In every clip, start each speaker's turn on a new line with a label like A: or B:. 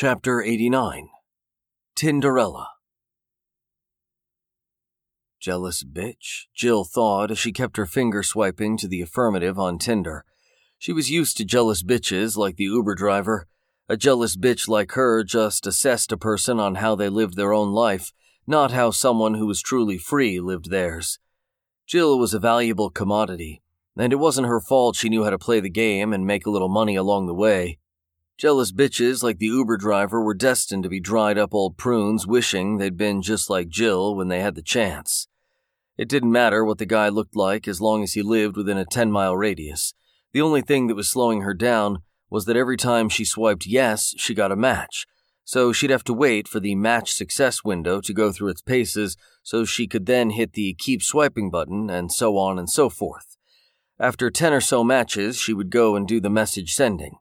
A: Chapter 89 Tinderella Jealous bitch, Jill thought as she kept her finger swiping to the affirmative on Tinder. She was used to jealous bitches like the Uber driver. A jealous bitch like her just assessed a person on how they lived their own life, not how someone who was truly free lived theirs. Jill was a valuable commodity, and it wasn't her fault she knew how to play the game and make a little money along the way. Jealous bitches like the Uber driver were destined to be dried up old prunes wishing they'd been just like Jill when they had the chance. It didn't matter what the guy looked like as long as he lived within a 10 mile radius. The only thing that was slowing her down was that every time she swiped yes, she got a match. So she'd have to wait for the match success window to go through its paces so she could then hit the keep swiping button and so on and so forth. After 10 or so matches, she would go and do the message sending.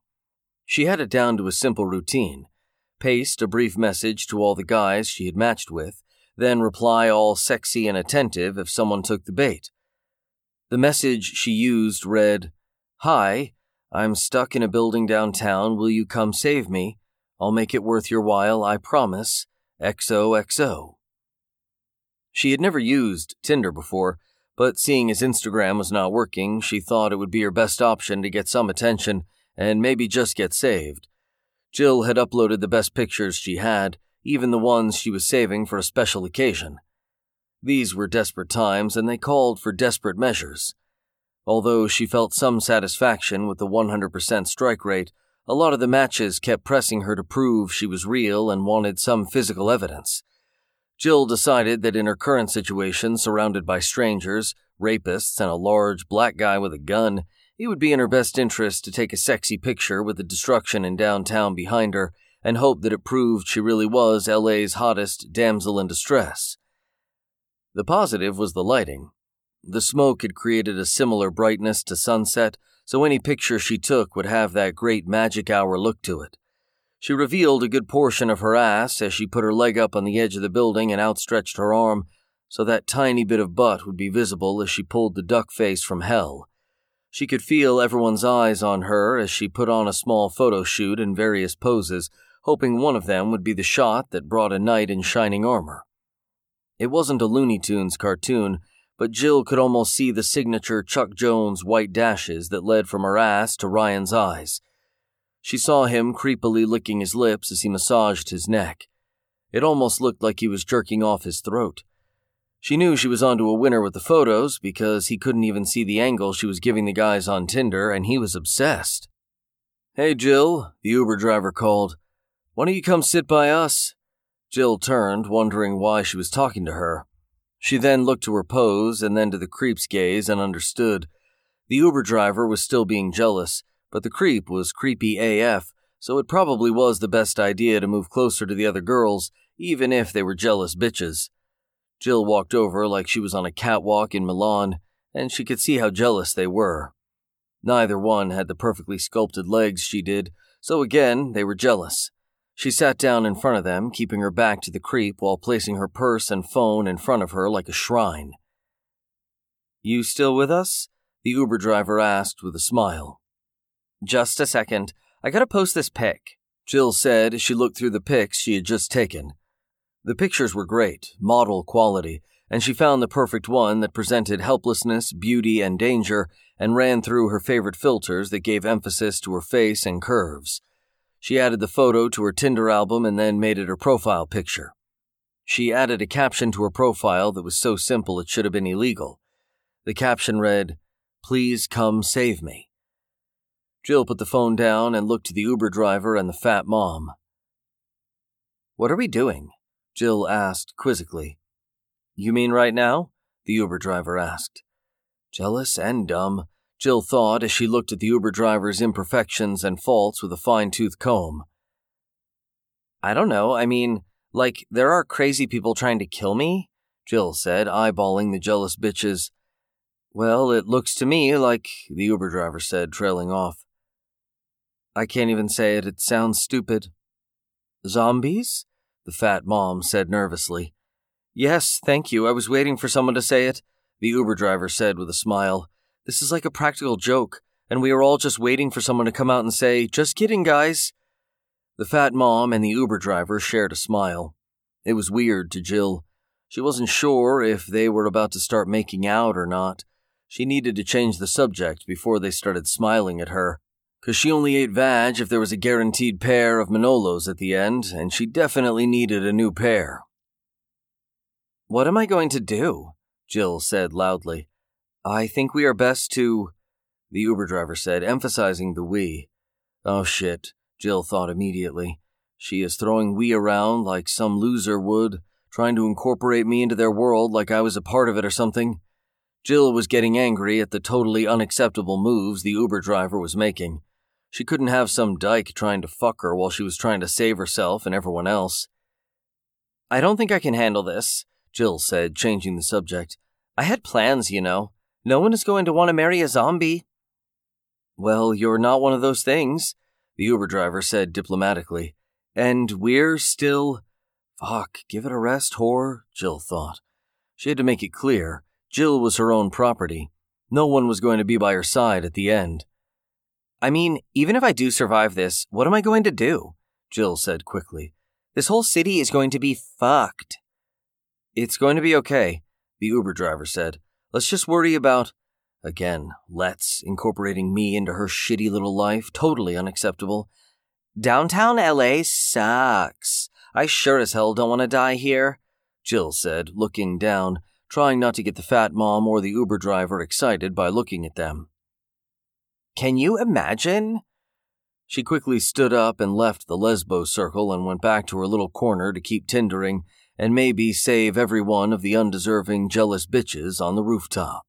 A: She had it down to a simple routine paste a brief message to all the guys she had matched with, then reply all sexy and attentive if someone took the bait. The message she used read, Hi, I'm stuck in a building downtown. Will you come save me? I'll make it worth your while, I promise. XOXO. She had never used Tinder before, but seeing his Instagram was not working, she thought it would be her best option to get some attention and maybe just get saved. Jill had uploaded the best pictures she had, even the ones she was saving for a special occasion. These were desperate times, and they called for desperate measures. Although she felt some satisfaction with the 100% strike rate, a lot of the matches kept pressing her to prove she was real and wanted some physical evidence. Jill decided that in her current situation, surrounded by strangers, rapists, and a large black guy with a gun, it would be in her best interest to take a sexy picture with the destruction in downtown behind her and hope that it proved she really was LA's hottest damsel in distress. The positive was the lighting. The smoke had created a similar brightness to sunset, so any picture she took would have that great magic hour look to it. She revealed a good portion of her ass as she put her leg up on the edge of the building and outstretched her arm, so that tiny bit of butt would be visible as she pulled the duck face from hell. She could feel everyone's eyes on her as she put on a small photo shoot in various poses, hoping one of them would be the shot that brought a knight in shining armor. It wasn't a Looney Tunes cartoon, but Jill could almost see the signature Chuck Jones white dashes that led from her ass to Ryan's eyes. She saw him creepily licking his lips as he massaged his neck. It almost looked like he was jerking off his throat. She knew she was onto a winner with the photos because he couldn't even see the angle she was giving the guys on Tinder, and he was obsessed. Hey, Jill, the Uber driver called. Why don't you come sit by us? Jill turned, wondering why she was talking to her. She then looked to her pose and then to the creep's gaze and understood. The Uber driver was still being jealous, but the creep was creepy AF, so it probably was the best idea to move closer to the other girls, even if they were jealous bitches. Jill walked over like she was on a catwalk in Milan, and she could see how jealous they were. Neither one had the perfectly sculpted legs she did, so again, they were jealous. She sat down in front of them, keeping her back to the creep while placing her purse and phone in front of her like a shrine. You still with us? The Uber driver asked with a smile.
B: Just a second. I gotta post this pic,
A: Jill said as she looked through the pics she had just taken. The pictures were great, model quality, and she found the perfect one that presented helplessness, beauty, and danger and ran through her favorite filters that gave emphasis to her face and curves. She added the photo to her Tinder album and then made it her profile picture. She added a caption to her profile that was so simple it should have been illegal. The caption read, Please come save me. Jill put the phone down and looked to the Uber driver and the fat mom.
B: What are we doing?
A: Jill asked quizzically.
B: You mean right now?
A: The Uber driver asked. Jealous and dumb, Jill thought as she looked at the Uber driver's imperfections and faults with a fine tooth comb.
B: I don't know. I mean, like, there are crazy people trying to kill me?
A: Jill said, eyeballing the jealous bitches. Well, it looks to me like, the Uber driver said, trailing off.
B: I can't even say it, it sounds stupid.
A: Zombies? The fat mom said nervously.
B: Yes, thank you. I was waiting for someone to say it, the Uber driver said with a smile. This is like a practical joke, and we are all just waiting for someone to come out and say, Just kidding, guys.
A: The fat mom and the Uber driver shared a smile. It was weird to Jill. She wasn't sure if they were about to start making out or not. She needed to change the subject before they started smiling at her, because she only ate vag if there was a guaranteed pair of Manolos at the end, and she definitely needed a new pair.
B: What am I going to do? Jill said loudly. I think we are best to. The Uber driver said, emphasizing the we.
A: Oh shit, Jill thought immediately. She is throwing we around like some loser would, trying to incorporate me into their world like I was a part of it or something. Jill was getting angry at the totally unacceptable moves the Uber driver was making. She couldn't have some dyke trying to fuck her while she was trying to save herself and everyone else.
B: I don't think I can handle this, Jill said, changing the subject. I had plans, you know. No one is going to want to marry a zombie.
A: Well, you're not one of those things, the Uber driver said diplomatically. And we're still. Fuck, give it a rest, whore, Jill thought. She had to make it clear Jill was her own property. No one was going to be by her side at the end.
B: I mean, even if I do survive this, what am I going to do? Jill said quickly. This whole city is going to be fucked.
A: It's going to be okay, the Uber driver said. Let's just worry about. Again, let's, incorporating me into her shitty little life, totally unacceptable.
B: Downtown LA sucks. I sure as hell don't want to die here, Jill said, looking down, trying not to get the fat mom or the Uber driver excited by looking at them. Can you imagine?
A: She quickly stood up and left the Lesbo circle and went back to her little corner to keep tindering and maybe save every one of the undeserving, jealous bitches on the rooftop.